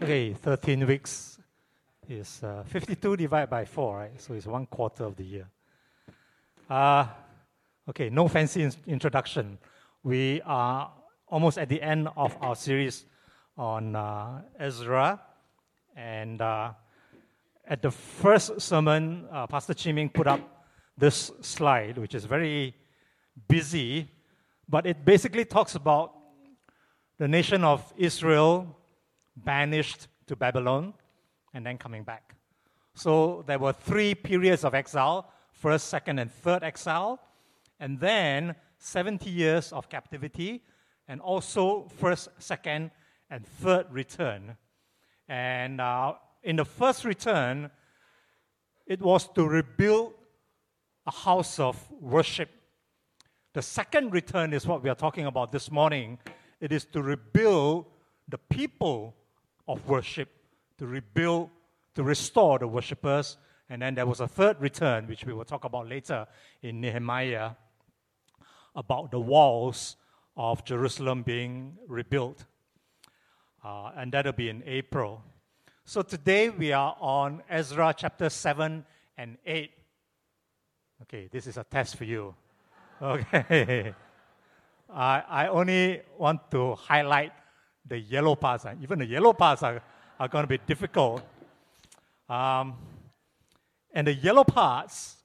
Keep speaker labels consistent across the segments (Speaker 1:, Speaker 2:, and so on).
Speaker 1: Okay, 13 weeks is uh, 52 divided by 4, right? So it's one quarter of the year. Uh, okay, no fancy in- introduction. We are almost at the end of our series on uh, Ezra. And uh, at the first sermon, uh, Pastor Chiming put up this slide, which is very busy, but it basically talks about the nation of Israel banished to Babylon and then coming back. So there were three periods of exile first, second, and third exile, and then 70 years of captivity, and also first, second, and third return. And uh, in the first return, it was to rebuild a house of worship. The second return is what we are talking about this morning. It is to rebuild the people of worship, to rebuild, to restore the worshippers. And then there was a third return, which we will talk about later in Nehemiah, about the walls of Jerusalem being rebuilt. Uh, and that'll be in April. So today we are on Ezra chapter 7 and 8. Okay, this is a test for you. Okay. I, I only want to highlight the yellow parts. Uh, even the yellow parts are, are going to be difficult. Um, and the yellow parts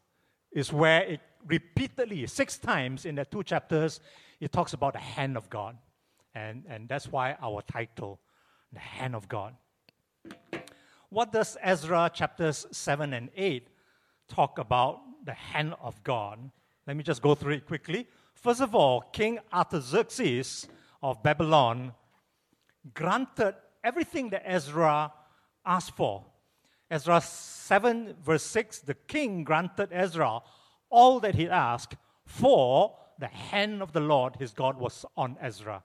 Speaker 1: is where it repeatedly, six times in the two chapters, it talks about the hand of God. And, and that's why our title, The Hand of God. What does Ezra chapters 7 and 8 talk about the hand of God? Let me just go through it quickly. First of all, King Artaxerxes of Babylon granted everything that Ezra asked for. Ezra 7, verse 6, the king granted Ezra all that he asked, for the hand of the Lord his God was on Ezra.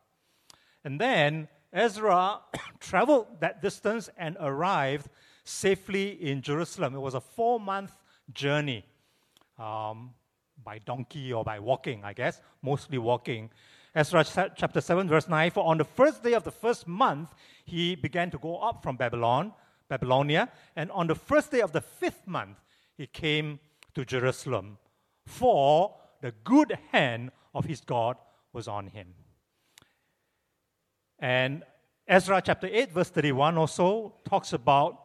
Speaker 1: And then Ezra traveled that distance and arrived safely in Jerusalem. It was a four month journey um, by donkey or by walking, I guess, mostly walking. Ezra chapter 7, verse 9 For on the first day of the first month, he began to go up from Babylon, Babylonia, and on the first day of the fifth month, he came to Jerusalem. For the good hand of his God was on him. And Ezra chapter 8, verse 31 also talks about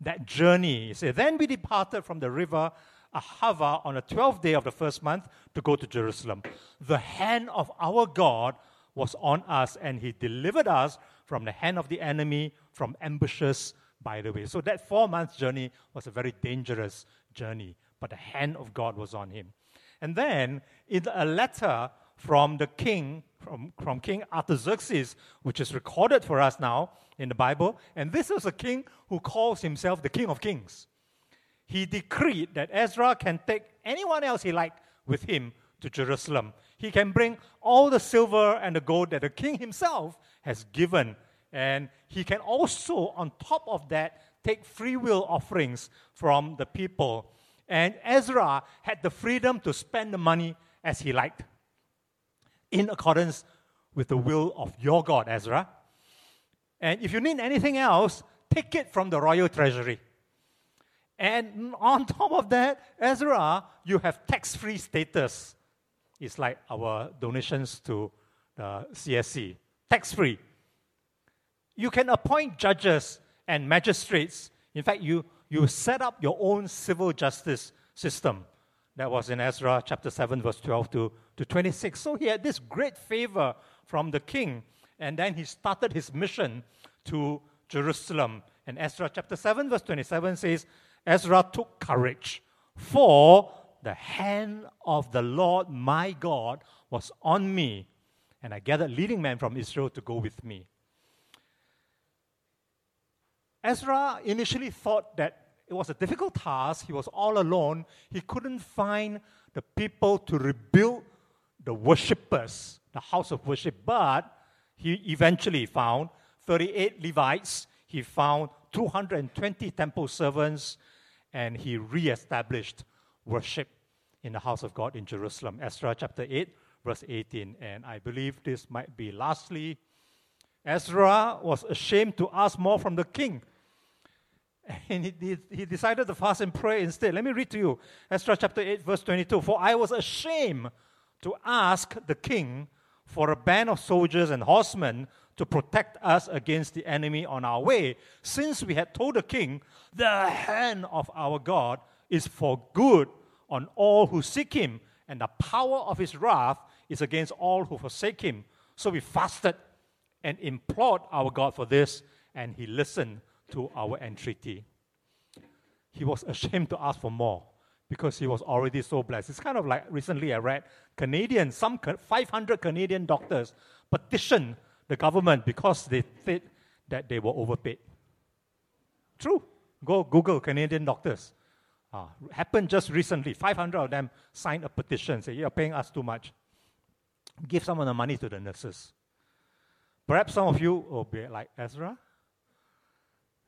Speaker 1: that journey. He said, Then we departed from the river Ahava on the 12th day of the first month to go to Jerusalem. The hand of our God was on us, and he delivered us from the hand of the enemy, from ambushes by the way. So that four months journey was a very dangerous journey, but the hand of God was on him. And then in a letter from the king, from, from King Artaxerxes, which is recorded for us now in the Bible, and this is a king who calls himself the King of Kings he decreed that Ezra can take anyone else he liked with him to Jerusalem. He can bring all the silver and the gold that the king himself has given. And he can also, on top of that, take free will offerings from the people. And Ezra had the freedom to spend the money as he liked, in accordance with the will of your God, Ezra. And if you need anything else, take it from the royal treasury. And on top of that, Ezra, you have tax free status. It's like our donations to uh, the CSC tax free. You can appoint judges and magistrates. In fact, you, you set up your own civil justice system. That was in Ezra chapter 7, verse 12 to, to 26. So he had this great favor from the king. And then he started his mission to Jerusalem. And Ezra chapter 7, verse 27 says, Ezra took courage, for the hand of the Lord my God was on me, and I gathered leading men from Israel to go with me. Ezra initially thought that it was a difficult task. He was all alone. He couldn't find the people to rebuild the worshippers, the house of worship. But he eventually found 38 Levites. He found 220 temple servants and he reestablished worship in the house of God in Jerusalem. Ezra chapter 8, verse 18. And I believe this might be lastly Ezra was ashamed to ask more from the king. And he, he, he, decided to fast and pray instead. Let me read to you Ezra chapter 8, verse 22. For I was ashamed to ask the king for a band of soldiers and horsemen to protect us against the enemy on our way, since we had told the king, The hand of our God is for good on all who seek him, and the power of his wrath is against all who forsake him. So we fasted and implored our God for this, and he listened to our entreaty. He was ashamed to ask for more because he was already so blessed. It's kind of like recently I read Canadian, some 500 Canadian doctors petitioned the government because they said that they were overpaid. True. Go Google Canadian doctors. Uh, happened just recently. 500 of them signed a petition, say, You're paying us too much. Give some of the money to the nurses. Perhaps some of you will be like Ezra.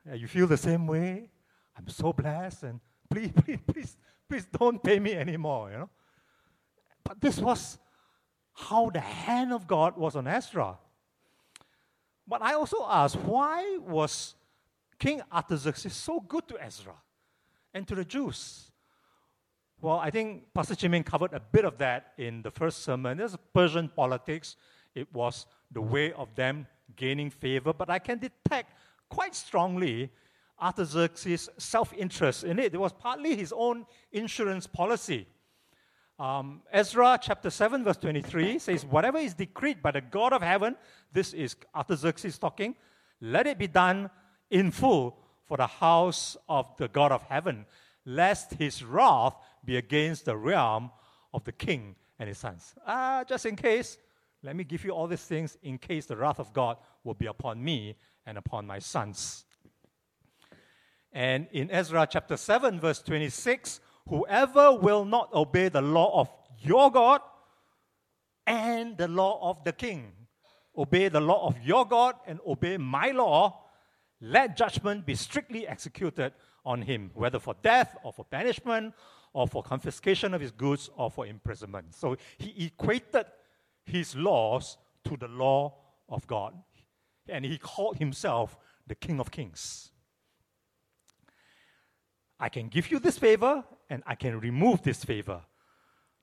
Speaker 1: Yeah, you feel the same way. I'm so blessed, and please, please, please, please don't pay me anymore, you know. But this was how the hand of God was on Ezra. But I also ask, why was King Artaxerxes so good to Ezra and to the Jews? Well, I think Pastor Chimin covered a bit of that in the first sermon. There's Persian politics. It was the way of them gaining favor, but I can detect quite strongly Artaxerxes' self interest in it. It was partly his own insurance policy. Um, Ezra chapter 7, verse 23 says, Whatever is decreed by the God of heaven, this is Artaxerxes talking, let it be done in full for the house of the God of heaven, lest his wrath be against the realm of the king and his sons. Ah, just in case, let me give you all these things in case the wrath of God will be upon me and upon my sons. And in Ezra chapter 7, verse 26, whoever will not obey the law of your God and the law of the king, obey the law of your God and obey my law, let judgment be strictly executed on him, whether for death or for banishment or for confiscation of his goods or for imprisonment. So he equated his laws to the law of God. And he called himself the King of Kings. I can give you this favor and I can remove this favor.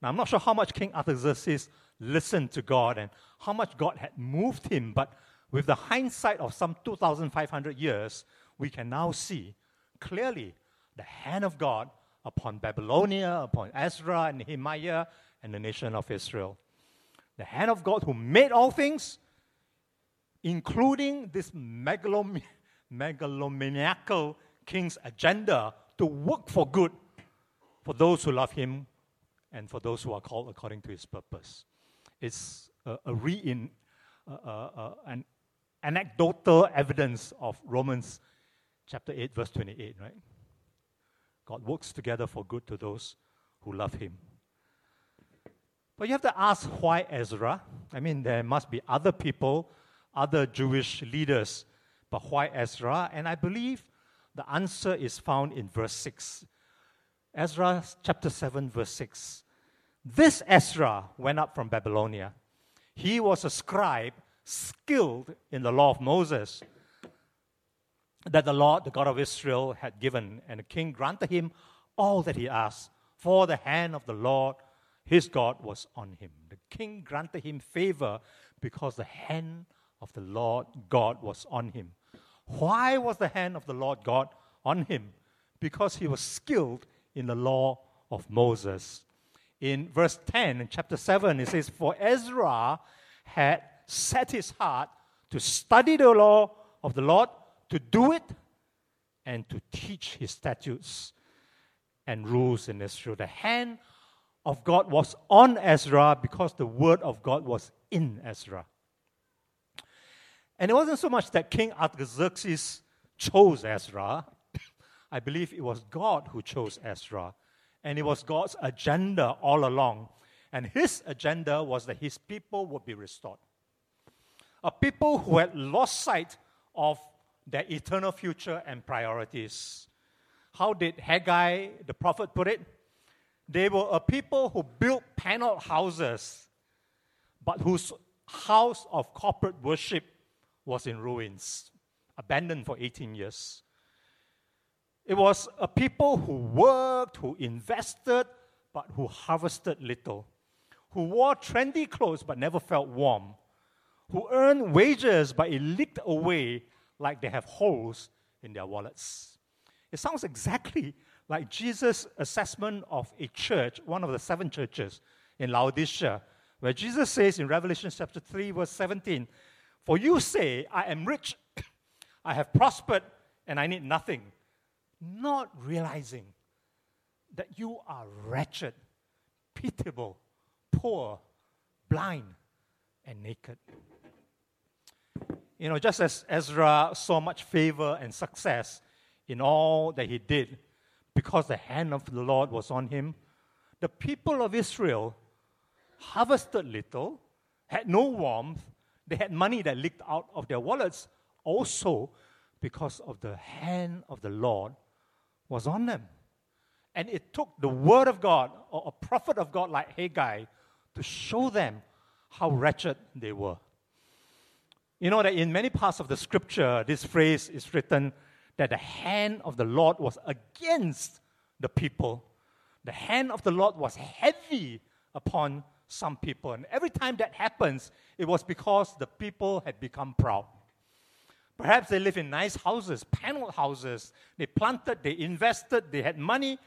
Speaker 1: Now, I'm not sure how much King Artaxerxes listened to God and how much God had moved him, but with the hindsight of some 2,500 years, we can now see clearly the hand of God upon Babylonia, upon Ezra and Nehemiah and the nation of Israel. The hand of God who made all things, including this megalom- megalomaniacal king's agenda to work for good for those who love him and for those who are called according to his purpose. It's a, a re uh, uh, uh, an anecdotal evidence of Romans chapter 8, verse 28, right? God works together for good to those who love him. But you have to ask why Ezra? I mean, there must be other people, other Jewish leaders, but why Ezra? And I believe the answer is found in verse 6. Ezra chapter 7, verse 6. This Ezra went up from Babylonia. He was a scribe skilled in the law of Moses that the Lord, the God of Israel, had given, and the king granted him all that he asked, for the hand of the Lord, his God, was on him. The king granted him favor because the hand of the Lord God was on him. Why was the hand of the Lord God on him? Because he was skilled in the law of Moses. In verse 10, in chapter 7, it says, For Ezra had set his heart to study the law of the Lord, to do it, and to teach his statutes and rules in Israel. The hand of God was on Ezra because the word of God was in Ezra. And it wasn't so much that King Artaxerxes chose Ezra. I believe it was God who chose Ezra. And it was God's agenda all along. And his agenda was that his people would be restored. A people who had lost sight of their eternal future and priorities. How did Haggai, the prophet, put it? They were a people who built paneled houses, but whose house of corporate worship was in ruins, abandoned for 18 years. It was a people who worked, who invested, but who harvested little, who wore trendy clothes but never felt warm, who earned wages but it leaked away like they have holes in their wallets. It sounds exactly like Jesus' assessment of a church, one of the seven churches in Laodicea, where Jesus says in Revelation chapter 3, verse 17, For you say, I am rich, I have prospered, and I need nothing, not realizing that you are wretched, pitiable, poor, blind, and naked. You know, just as Ezra saw much favor and success in all that he did because the hand of the Lord was on him, the people of Israel harvested little, had no warmth, they had money that leaked out of their wallets also because of the hand of the Lord was on them. And it took the word of God or a prophet of God like Haggai to show them how wretched they were. You know that in many parts of the scripture, this phrase is written that the hand of the Lord was against the people. The hand of the Lord was heavy upon some people. And every time that happens, it was because the people had become proud. Perhaps they live in nice houses, paneled houses. They planted, they invested, they had money,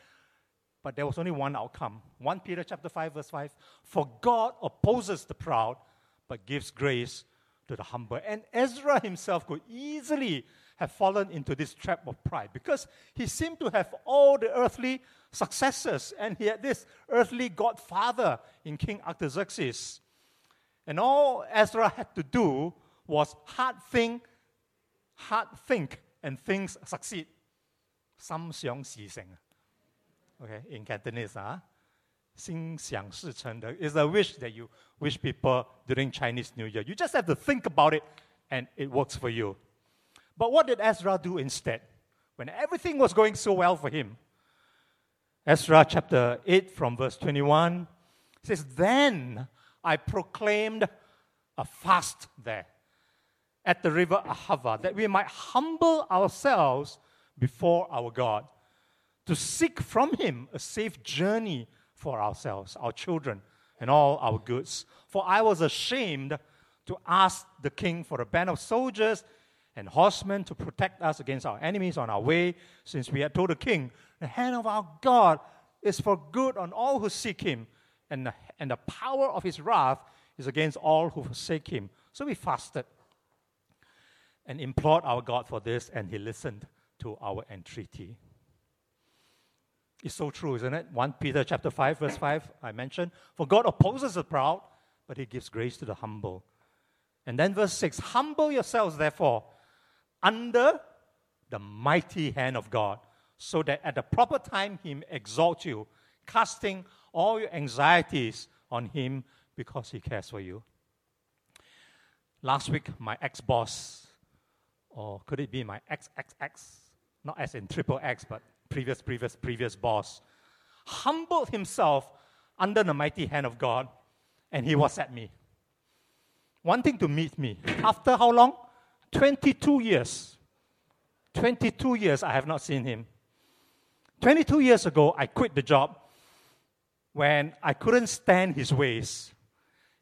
Speaker 1: but there was only one outcome. 1 Peter chapter 5 verse 5, for God opposes the proud but gives grace to the humble. And Ezra himself could easily have fallen into this trap of pride because he seemed to have all the earthly successes and he had this earthly godfather in King Artaxerxes. And all Ezra had to do was hard think, hard think, and things succeed. 心想事成. Okay, in Cantonese, ah, uh, 心想事成 is a wish that you wish people during Chinese New Year. You just have to think about it and it works for you. But what did Ezra do instead? When everything was going so well for him, Ezra chapter 8 from verse 21 says, Then I proclaimed a fast there at the river Ahava, that we might humble ourselves before our God, to seek from him a safe journey for ourselves, our children, and all our goods. For I was ashamed to ask the king for a band of soldiers and horsemen to protect us against our enemies on our way, since we had told the king, The hand of our God is for good on all who seek him, and the, and the power of his wrath is against all who forsake him. So we fasted and implored our God for this, and he listened to our entreaty. It's so true, isn't it? 1 Peter chapter 5, verse 5, I mentioned. For God opposes the proud, but he gives grace to the humble. And then verse 6 Humble yourselves, therefore, under the mighty hand of God, so that at the proper time he exalts you, casting all your anxieties on him because he cares for you. Last week, my ex boss, or could it be my XXX, not as in triple X, but previous, previous, previous boss, humbled himself under the mighty hand of God, and he was at me, wanting to meet me. After how long? 22 years. 22 years I have not seen him. 22 years ago, I quit the job when I couldn't stand his ways.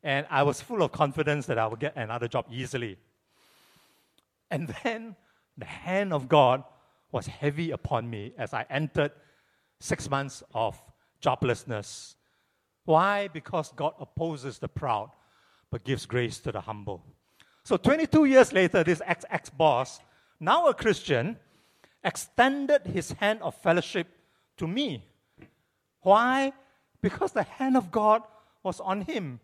Speaker 1: And I was full of confidence that I would get another job easily. And then the hand of God was heavy upon me as I entered six months of joblessness. Why? Because God opposes the proud but gives grace to the humble. So 22 years later, this ex ex boss, now a Christian, extended his hand of fellowship to me. Why? Because the hand of God was on him.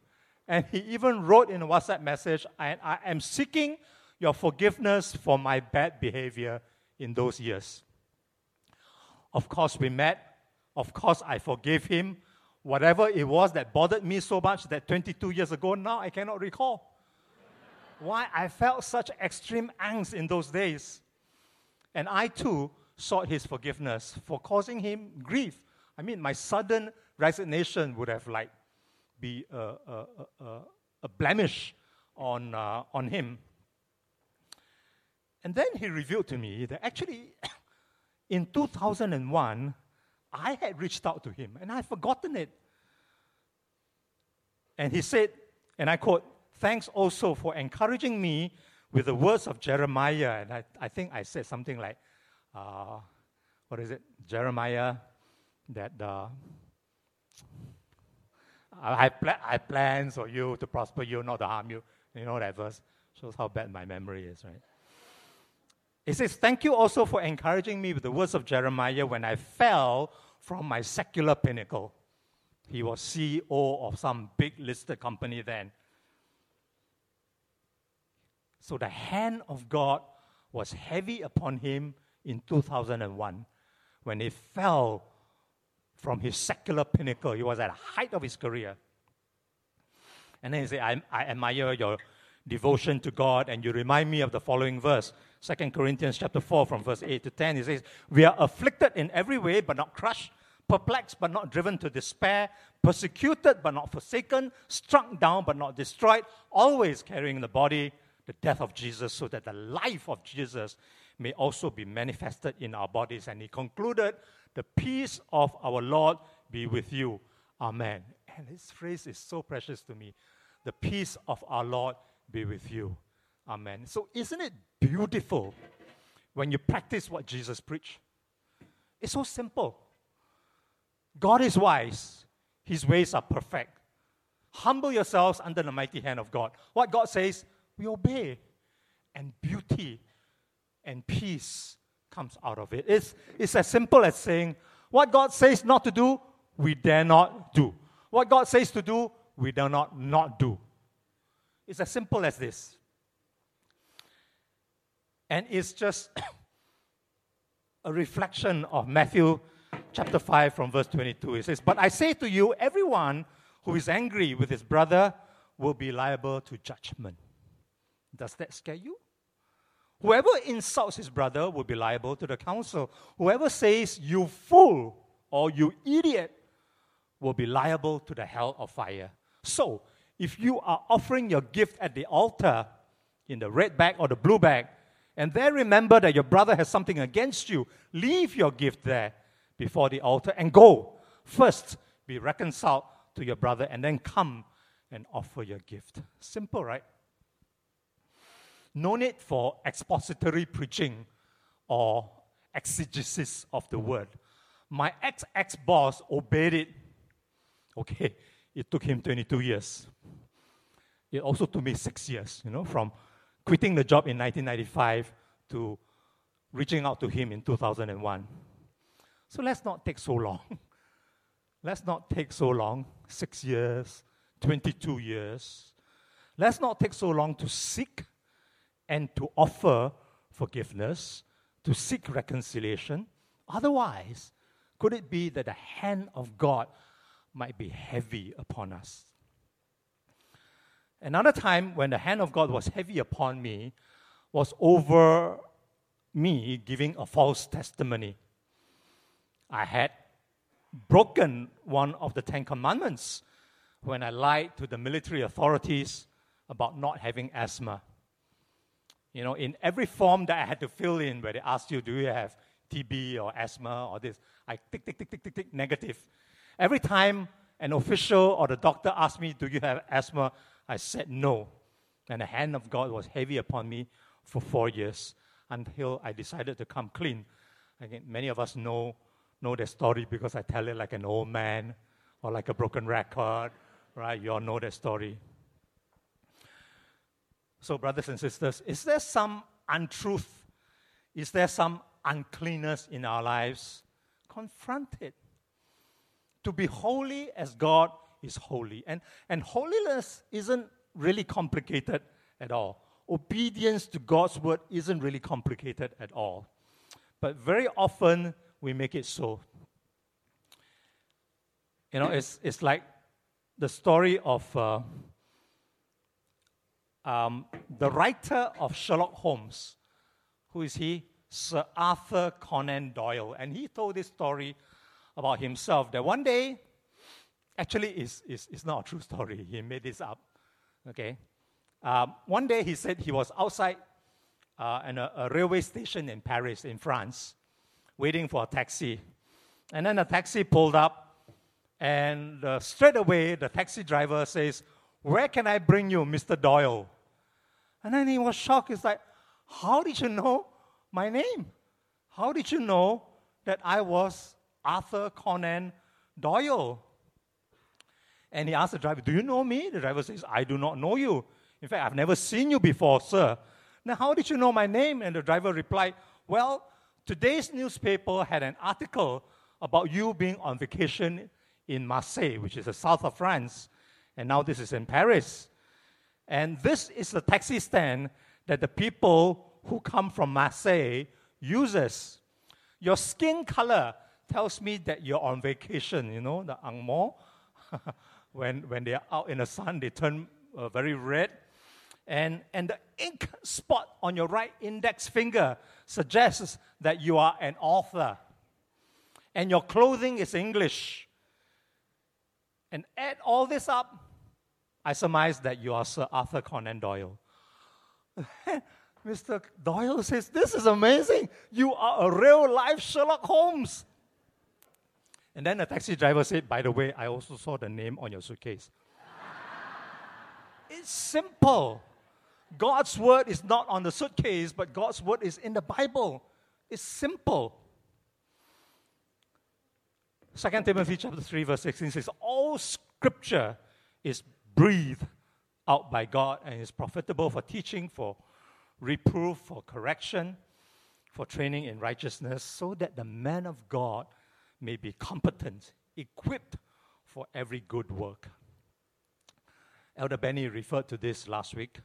Speaker 1: And he even wrote in a WhatsApp message, I, I am seeking your forgiveness for my bad behavior in those years. Of course, we met. Of course, I forgave him. Whatever it was that bothered me so much that 22 years ago, now I cannot recall why I felt such extreme angst in those days. And I too sought his forgiveness for causing him grief. I mean, my sudden resignation would have like be a, a, a, a blemish on, uh, on him. And then he revealed to me that actually, in 2001, I had reached out to him and I had forgotten it. And he said, and I quote, Thanks also for encouraging me with the words of Jeremiah. And I, I think I said something like, uh, what is it? Jeremiah, that uh, I, pla- I plans for you to prosper you, not to harm you. You know that verse? Shows how bad my memory is, right? It says, Thank you also for encouraging me with the words of Jeremiah when I fell from my secular pinnacle. He was CEO of some big listed company then. So the hand of God was heavy upon him in 2001 when he fell from his secular pinnacle. He was at the height of his career. And then he said, I, I admire your devotion to God, and you remind me of the following verse. 2 Corinthians chapter 4 from verse 8 to 10. He says, We are afflicted in every way, but not crushed, perplexed, but not driven to despair, persecuted, but not forsaken, struck down, but not destroyed, always carrying the body the death of Jesus so that the life of Jesus may also be manifested in our bodies. And he concluded, The peace of our Lord be with you. Amen. And this phrase is so precious to me. The peace of our Lord be with you. Amen. So, isn't it beautiful when you practice what Jesus preached? It's so simple. God is wise, His ways are perfect. Humble yourselves under the mighty hand of God. What God says, we obey. And beauty and peace comes out of it. It's, it's as simple as saying, what God says not to do, we dare not do. What God says to do, we dare not not do. It's as simple as this. And it's just a reflection of Matthew chapter 5 from verse 22. It says, But I say to you, everyone who is angry with his brother will be liable to judgment. Does that scare you? Whoever insults his brother will be liable to the council. Whoever says, you fool or you idiot, will be liable to the hell of fire. So, if you are offering your gift at the altar in the red bag or the blue bag, and then remember that your brother has something against you, leave your gift there before the altar and go. First, be reconciled to your brother, and then come and offer your gift. Simple, right? No need for expository preaching or exegesis of the word. My ex ex boss obeyed it. Okay, it took him 22 years. It also took me six years, you know, from quitting the job in 1995 to reaching out to him in 2001. So let's not take so long. let's not take so long six years, 22 years. Let's not take so long to seek and to offer forgiveness, to seek reconciliation. Otherwise, could it be that the hand of God might be heavy upon us? Another time when the hand of God was heavy upon me was over me giving a false testimony. I had broken one of the Ten Commandments when I lied to the military authorities about not having asthma. You know, in every form that I had to fill in where they asked you, do you have TB or asthma or this, I tick, tick, tick, tick, tick, tick, negative. Every time an official or the doctor asked me, do you have asthma? I said no. And the hand of God was heavy upon me for four years until I decided to come clean. Again, many of us know, know the story because I tell it like an old man or like a broken record, right? You all know that story. So, brothers and sisters, is there some untruth? Is there some uncleanness in our lives? Confront it. To be holy as God is holy. And, and holiness isn't really complicated at all. Obedience to God's word isn't really complicated at all. But very often we make it so. You know, it's, it's like the story of. Uh, um, the writer of Sherlock Holmes. Who is he? Sir Arthur Conan Doyle. And he told this story about himself that one day, actually, it's, it's, it's not a true story. He made this up. Okay? Um, one day he said he was outside uh, in a, a railway station in Paris, in France, waiting for a taxi. And then the taxi pulled up, and uh, straight away the taxi driver says, Where can I bring you, Mr. Doyle? And then he was shocked. He's like, How did you know my name? How did you know that I was Arthur Conan Doyle? And he asked the driver, Do you know me? The driver says, I do not know you. In fact, I've never seen you before, sir. Now, how did you know my name? And the driver replied, Well, today's newspaper had an article about you being on vacation in Marseille, which is the south of France. And now this is in Paris. And this is the taxi stand that the people who come from Marseille uses. Your skin color tells me that you're on vacation, you know, the Angmo. when, when they are out in the sun, they turn uh, very red. And, and the ink spot on your right index finger suggests that you are an author. And your clothing is English. And add all this up, I surmise that you are Sir Arthur Conan Doyle. Mr. Doyle says, This is amazing. You are a real life Sherlock Holmes. And then the taxi driver said, By the way, I also saw the name on your suitcase. it's simple. God's word is not on the suitcase, but God's word is in the Bible. It's simple. 2 Timothy chapter 3, verse 16 says, All scripture is breathed out by God and is profitable for teaching, for reproof, for correction, for training in righteousness, so that the man of God may be competent, equipped for every good work. Elder Benny referred to this last week.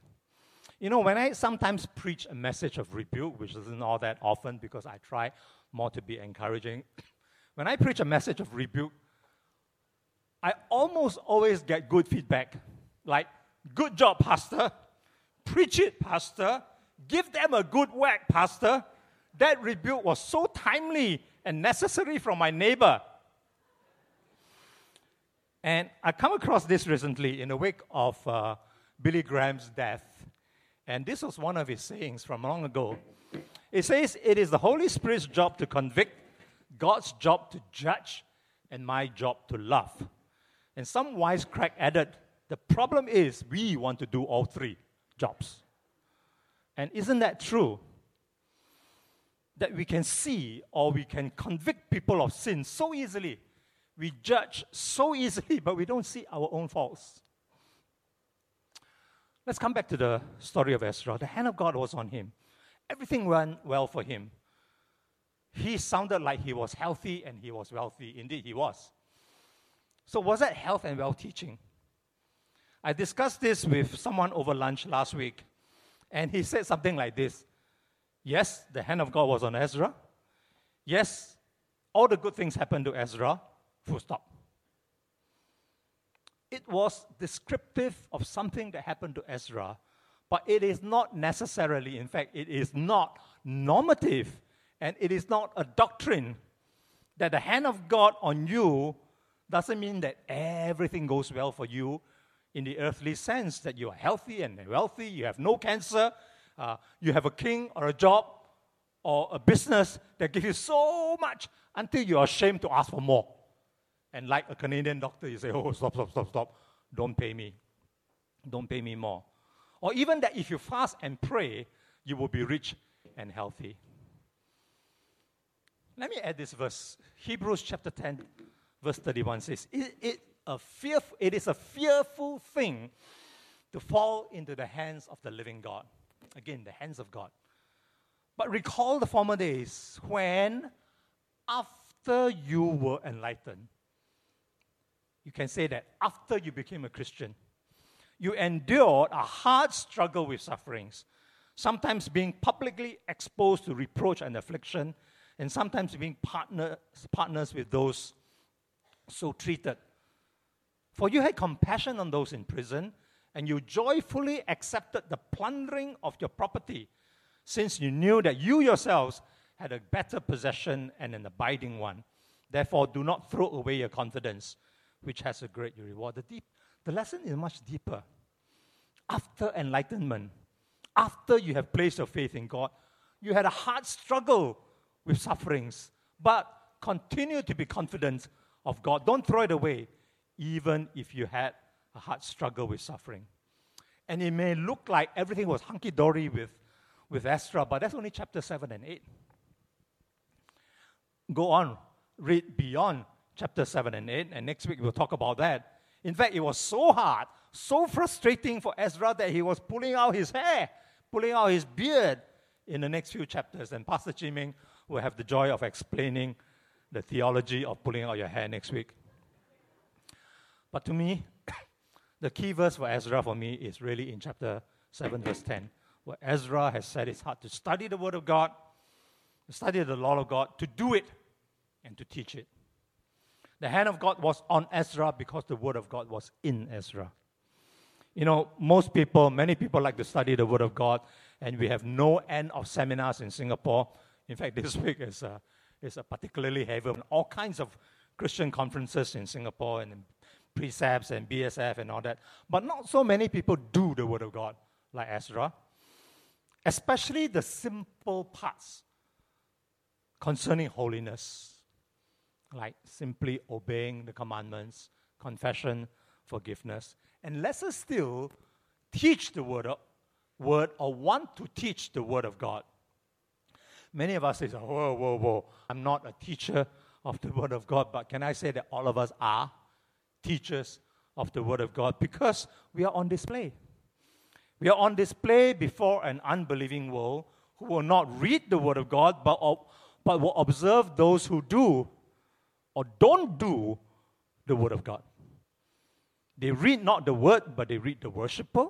Speaker 1: You know, when I sometimes preach a message of rebuke, which isn't all that often because I try more to be encouraging, when I preach a message of rebuke, I almost always get good feedback. Like, good job, Pastor. Preach it, Pastor. Give them a good whack, Pastor. That rebuke was so timely and necessary from my neighbor. And I come across this recently in the wake of uh, Billy Graham's death. And this was one of his sayings from long ago. It says, It is the Holy Spirit's job to convict, God's job to judge, and my job to love. And some wise crack added, The problem is we want to do all three jobs. And isn't that true? that we can see or we can convict people of sin so easily. We judge so easily, but we don't see our own faults. Let's come back to the story of Ezra. The hand of God was on him, everything went well for him. He sounded like he was healthy and he was wealthy. Indeed, he was. So, was that health and wealth teaching? I discussed this with someone over lunch last week, and he said something like this Yes, the hand of God was on Ezra. Yes, all the good things happened to Ezra. Full stop. It was descriptive of something that happened to Ezra, but it is not necessarily, in fact, it is not normative and it is not a doctrine that the hand of God on you doesn't mean that everything goes well for you in the earthly sense, that you are healthy and wealthy, you have no cancer, uh, you have a king or a job or a business that gives you so much until you're ashamed to ask for more. And like a Canadian doctor, you say, oh, stop, stop, stop, stop. Don't pay me. Don't pay me more. Or even that if you fast and pray, you will be rich and healthy. Let me add this verse. Hebrews chapter 10, verse 31 says, it, it, a fearful, it is a fearful thing to fall into the hands of the living God. Again, the hands of God. But recall the former days when, after you were enlightened, you can say that after you became a Christian, you endured a hard struggle with sufferings, sometimes being publicly exposed to reproach and affliction, and sometimes being partner, partners with those so treated. For you had compassion on those in prison and you joyfully accepted the plundering of your property, since you knew that you yourselves had a better possession and an abiding one. Therefore, do not throw away your confidence, which has a great reward. The, deep, the lesson is much deeper. After enlightenment, after you have placed your faith in God, you had a hard struggle with sufferings, but continue to be confident of God. Don't throw it away, even if you had a hard struggle with suffering. And it may look like everything was hunky dory with, with Ezra, but that's only chapter 7 and 8. Go on, read beyond chapter 7 and 8, and next week we'll talk about that. In fact, it was so hard, so frustrating for Ezra that he was pulling out his hair, pulling out his beard in the next few chapters. And Pastor Jiming will have the joy of explaining the theology of pulling out your hair next week. But to me, the key verse for Ezra for me is really in chapter 7, verse 10, where Ezra has set his heart to study the Word of God, to study the law of God, to do it, and to teach it. The hand of God was on Ezra because the Word of God was in Ezra. You know, most people, many people like to study the Word of God, and we have no end of seminars in Singapore. In fact, this week is a, is a particularly heavy, one. all kinds of Christian conferences in Singapore and precepts and BSF and all that. But not so many people do the Word of God like Ezra, especially the simple parts concerning holiness, like simply obeying the commandments, confession, forgiveness, and lesser still, teach the Word, of, word or want to teach the Word of God. Many of us say, whoa, whoa, whoa, I'm not a teacher of the Word of God, but can I say that all of us are? teachers of the Word of God because we are on display. We are on display before an unbelieving world who will not read the Word of God but, but will observe those who do or don't do the Word of God. They read not the Word, but they read the worshiper.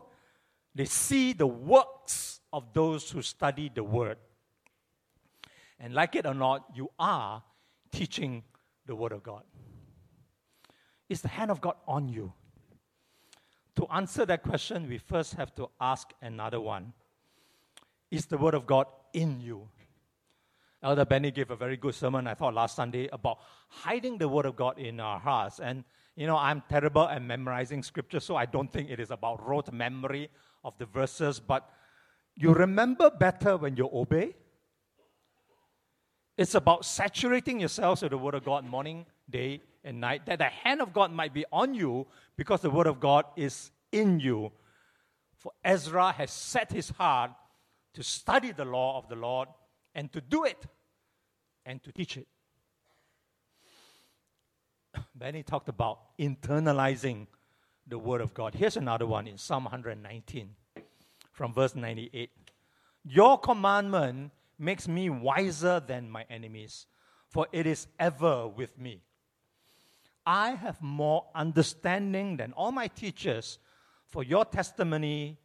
Speaker 1: They see the works of those who study the Word. And like it or not, you are teaching the Word of God. Is the hand of God on you? To answer that question, we first have to ask another one Is the Word of God in you? Elder Benny gave a very good sermon, I thought, last Sunday about hiding the Word of God in our hearts. And, you know, I'm terrible at memorizing scripture, so I don't think it is about rote memory of the verses, but you remember better when you obey. It's about saturating yourselves with the Word of God morning, day, and night, that the hand of God might be on you because the word of God is in you. For Ezra has set his heart to study the law of the Lord and to do it and to teach it. Benny talked about internalizing the word of God. Here's another one in Psalm 119 from verse 98. Your commandment makes me wiser than my enemies, for it is ever with me. I have more understanding than all my teachers, for your testimonies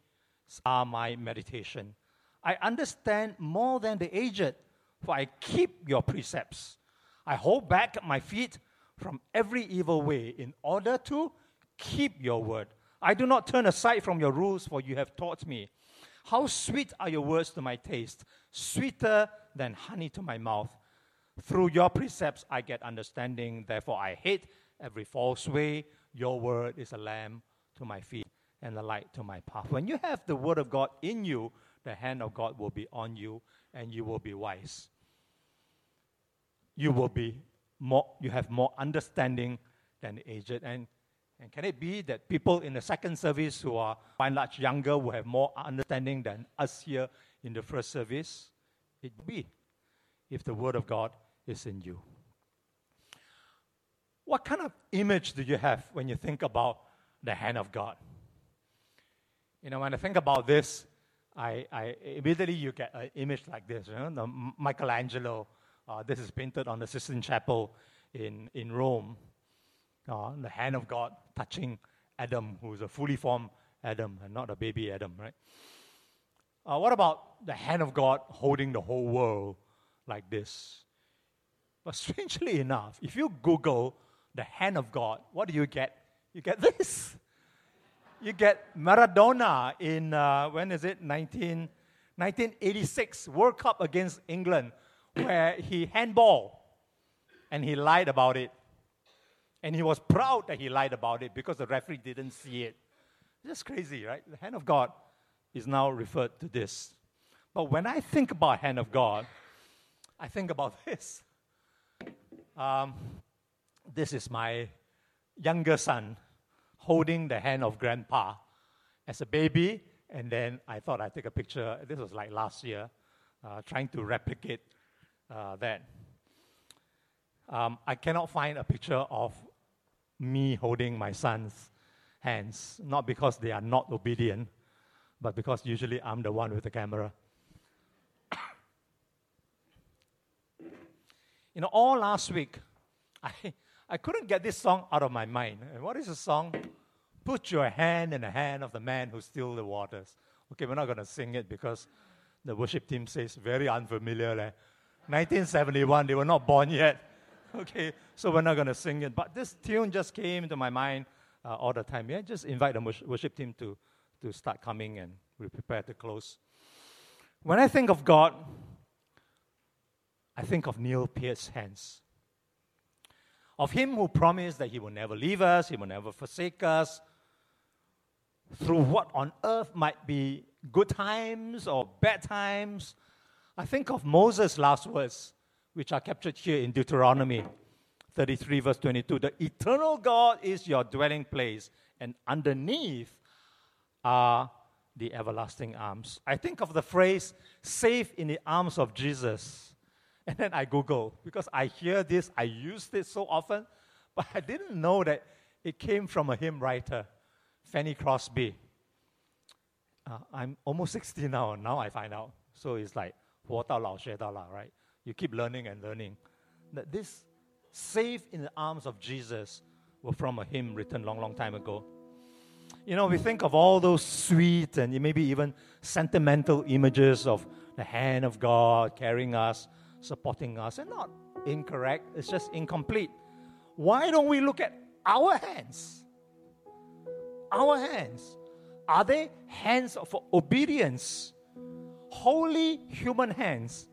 Speaker 1: are my meditation. I understand more than the aged, for I keep your precepts. I hold back my feet from every evil way in order to keep your word. I do not turn aside from your rules, for you have taught me. How sweet are your words to my taste, sweeter than honey to my mouth. Through your precepts I get understanding, therefore I hate every false way. Your word is a lamp to my feet and a light to my path. When you have the word of God in you, the hand of God will be on you and you will be wise. You will be more, you have more understanding than the aged. And, and can it be that people in the second service who are by and large younger will have more understanding than us here in the first service? It be if the word of God is in you. What kind of image do you have when you think about the hand of God? You know, when I think about this, I, I immediately you get an image like this. You know, the Michelangelo. Uh, this is painted on the Sistine Chapel in in Rome. Uh, the hand of God touching Adam, who is a fully formed Adam and not a baby Adam, right? Uh, what about the hand of God holding the whole world like this? But strangely enough, if you Google the hand of God, what do you get? You get this. You get Maradona in, uh, when is it? 19, 1986 World Cup against England, where he handball and he lied about it. And he was proud that he lied about it because the referee didn't see it. Just crazy, right? The hand of God is now referred to this. But when I think about hand of God, I think about this. Um, this is my younger son holding the hand of grandpa as a baby, and then I thought I'd take a picture. This was like last year, uh, trying to replicate uh, that. Um, I cannot find a picture of me holding my son's hands, not because they are not obedient, but because usually I'm the one with the camera. you know, all last week, I, I couldn't get this song out of my mind. What is the song? Put your hand in the hand of the man who still the waters. Okay, we're not going to sing it because the worship team says very unfamiliar. Leh. 1971, they were not born yet. Okay, so we're not going to sing it. But this tune just came into my mind uh, all the time. Yeah, just invite the worship team to, to start coming and we prepare to close. When I think of God, I think of nail-pierced hands. Of him who promised that he will never leave us, he will never forsake us, through what on earth might be good times or bad times. I think of Moses' last words, which are captured here in Deuteronomy 33, verse 22. The eternal God is your dwelling place, and underneath are the everlasting arms. I think of the phrase, safe in the arms of Jesus. And then I Google, because I hear this, I use this so often, but I didn't know that it came from a hymn writer. Fanny Crosby. Uh, I'm almost 60 now, now I find out. So it's like, 活到老学到老, right? You keep learning and learning. That this safe in the arms of Jesus were from a hymn written long, long time ago. You know, we think of all those sweet and maybe even sentimental images of the hand of God carrying us, supporting us, and not incorrect, it's just incomplete. Why don't we look at our hands? our hands? Are they hands of obedience? Holy human hands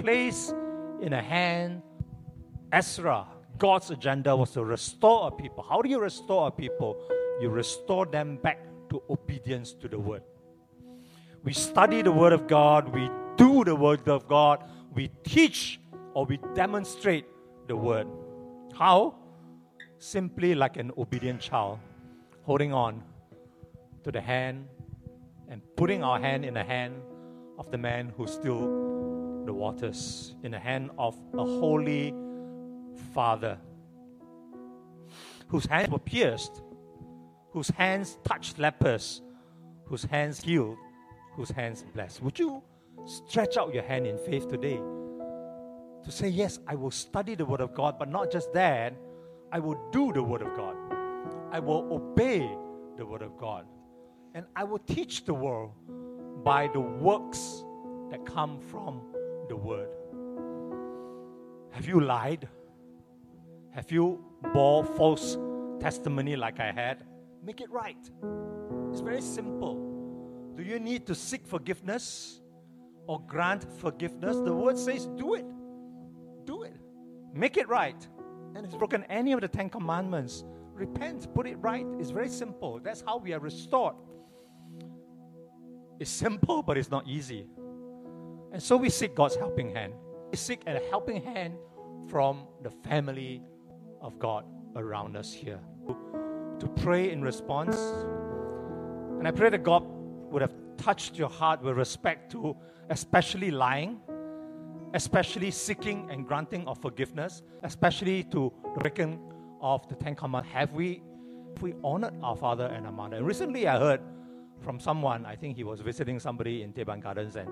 Speaker 1: placed in a hand. Ezra, God's agenda was to restore a people. How do you restore a people? You restore them back to obedience to the word. We study the word of God, we do the word of God, we teach or we demonstrate the word. How? Simply like an obedient child holding on to the hand and putting our hand in the hand of the man who stilled the waters, in the hand of a holy Father, whose hands were pierced, whose hands touched lepers, whose hands healed, whose hands blessed. Would you stretch out your hand in faith today to say, Yes, I will study the Word of God, but not just that, I will do the Word of God. I will obey the Word of God. And I will teach the world by the works that come from the Word. Have you lied? Have you bore false testimony like I had? Make it right. It's very simple. Do you need to seek forgiveness or grant forgiveness? The word says, do it. Do it. Make it right. And it's broken any of the Ten Commandments repent, put it right. It's very simple. That's how we are restored. It's simple, but it's not easy. And so we seek God's helping hand. We seek a helping hand from the family of God around us here to pray in response. And I pray that God would have touched your heart with respect to especially lying, especially seeking and granting of forgiveness, especially to the reckon of the Ten Commandments, have we, have we honored our father and our mother? And recently I heard from someone, I think he was visiting somebody in Teban Gardens, and,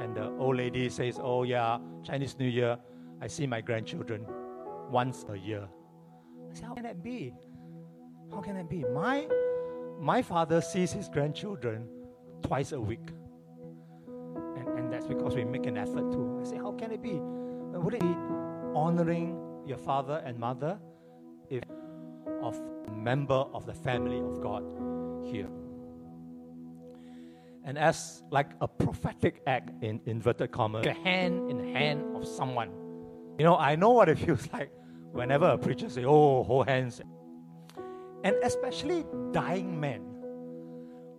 Speaker 1: and the old lady says, Oh, yeah, Chinese New Year, I see my grandchildren once a year. I said, How can that be? How can that be? My, my father sees his grandchildren twice a week. And, and that's because we make an effort to. I say, How can it be? Would it be honoring your father and mother? if of member of the family of God here. And as like a prophetic act in inverted commas, a hand in hand of someone. You know, I know what it feels like whenever a preacher say, "Oh, hold hands," and especially dying men.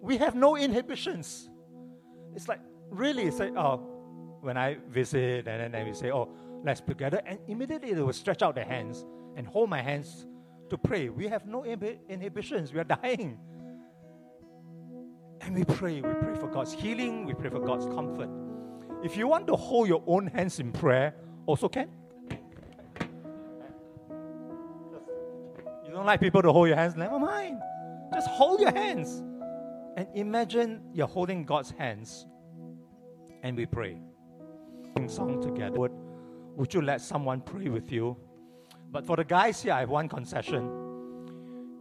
Speaker 1: We have no inhibitions.
Speaker 2: It's like, really, it's like, oh, when I visit, and then we say, oh, let's pray together. And immediately they will stretch out their hands and hold my hands to pray. We have no inhibitions. We are dying. And we pray. We pray for God's healing. We pray for God's comfort. If you want to hold your own hands in prayer, also can. You don't like people to hold your hands? Never mind. Just hold your hands. And imagine you're holding God's hands. And we pray. Sing song together. Would, would you let someone pray with you? But for the guys here, I have one concession.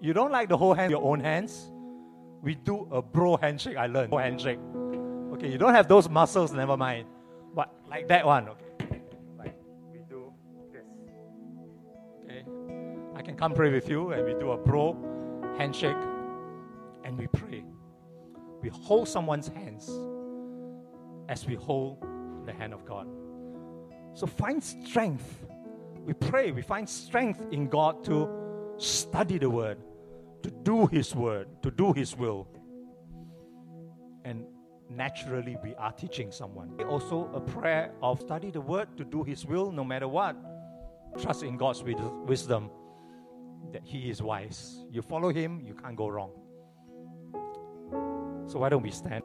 Speaker 2: You don't like the whole hand, your own hands? We do a bro handshake, I learned. Bro handshake. Okay, you don't have those muscles, never mind. But like that one, okay. Like we do this. Okay. I can come pray with you and we do a bro handshake and we pray. We hold someone's hands as we hold the hand of God. So find strength we pray, we find strength in God to study the Word, to do His Word, to do His will. And naturally, we are teaching someone. Also, a prayer of study the Word to do His will no matter what. Trust in God's wisdom that He is wise. You follow Him, you can't go wrong. So, why don't we stand?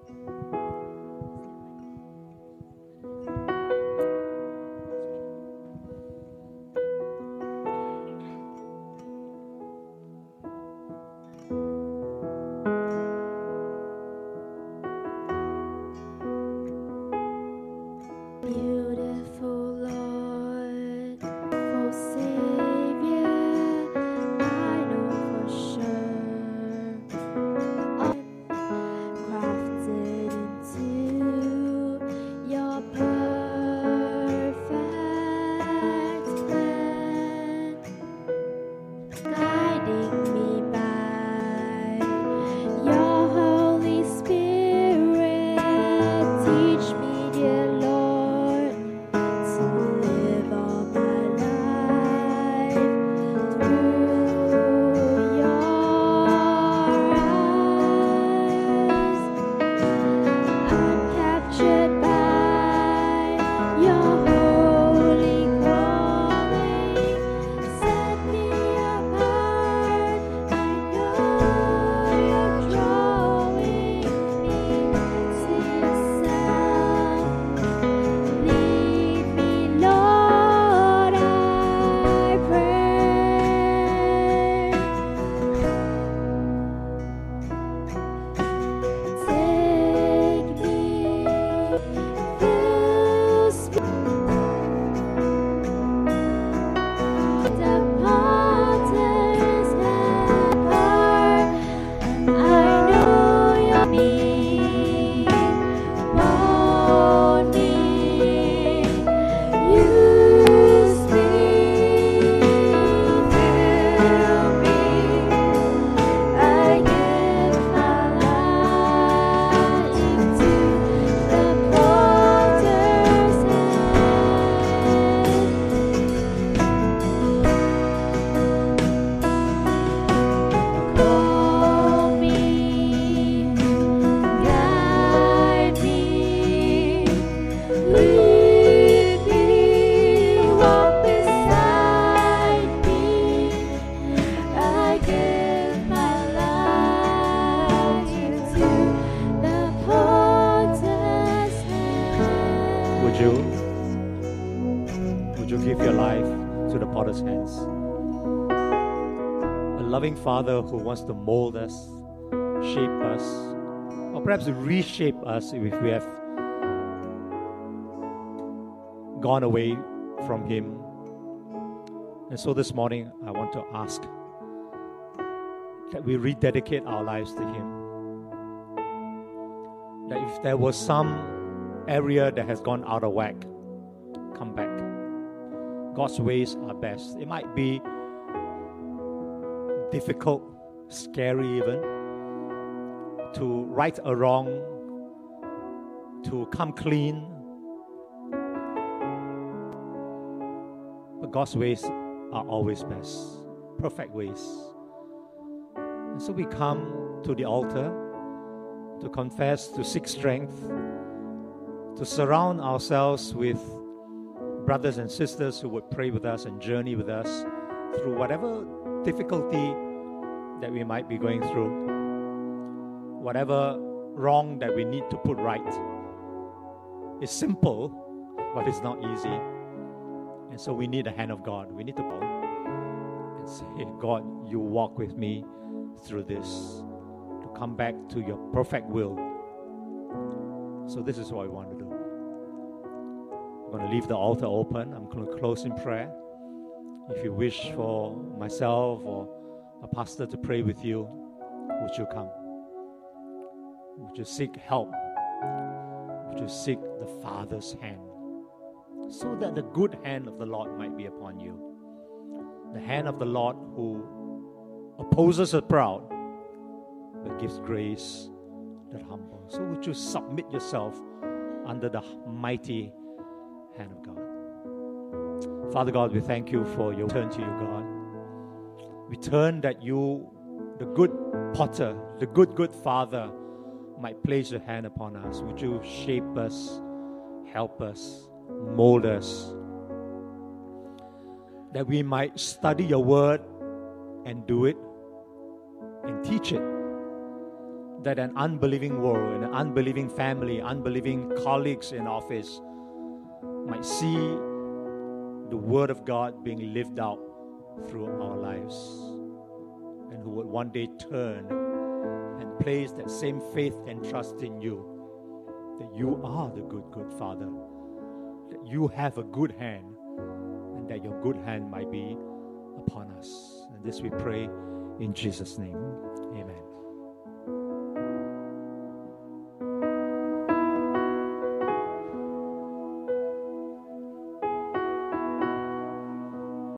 Speaker 2: Father who wants to mold us, shape us, or perhaps reshape us if we have gone away from Him. And so this morning, I want to ask that we rededicate our lives to Him. That if there was some area that has gone out of whack, come back. God's ways are best. It might be difficult, scary even, to right a wrong, to come clean. But God's ways are always best, perfect ways. And so we come to the altar to confess, to seek strength,
Speaker 1: to surround ourselves with brothers and sisters who would pray with us and journey with us through whatever difficulty that we might be going through, whatever wrong that we need to put right. It's simple, but it's not easy. And so we need the hand of God. We need to bow and say, God, you walk with me through this to come back to your perfect will. So this is what I want to do. I'm going to leave the altar open. I'm going to close in prayer. If you wish for myself or a pastor to pray with you, would you come? Would you seek help? Would you seek the Father's hand? So that the good hand of the Lord might be upon you. The hand of the Lord who opposes the proud, but gives grace to the humble. So would you submit yourself under the mighty hand of God? Father God, we thank you for your turn to you, God. We turn that you, the good potter, the good, good Father, might place your hand upon us. Would you shape us, help us, mold us, that we might study your word and do it and teach it. That an unbelieving world, an unbelieving family, unbelieving colleagues in office might see the word of God being lived out through our lives, and who would one day turn and place that same faith and trust in you that you are the good, good Father, that you have a good hand, and that your good hand might be upon us. And this we pray in Jesus' name.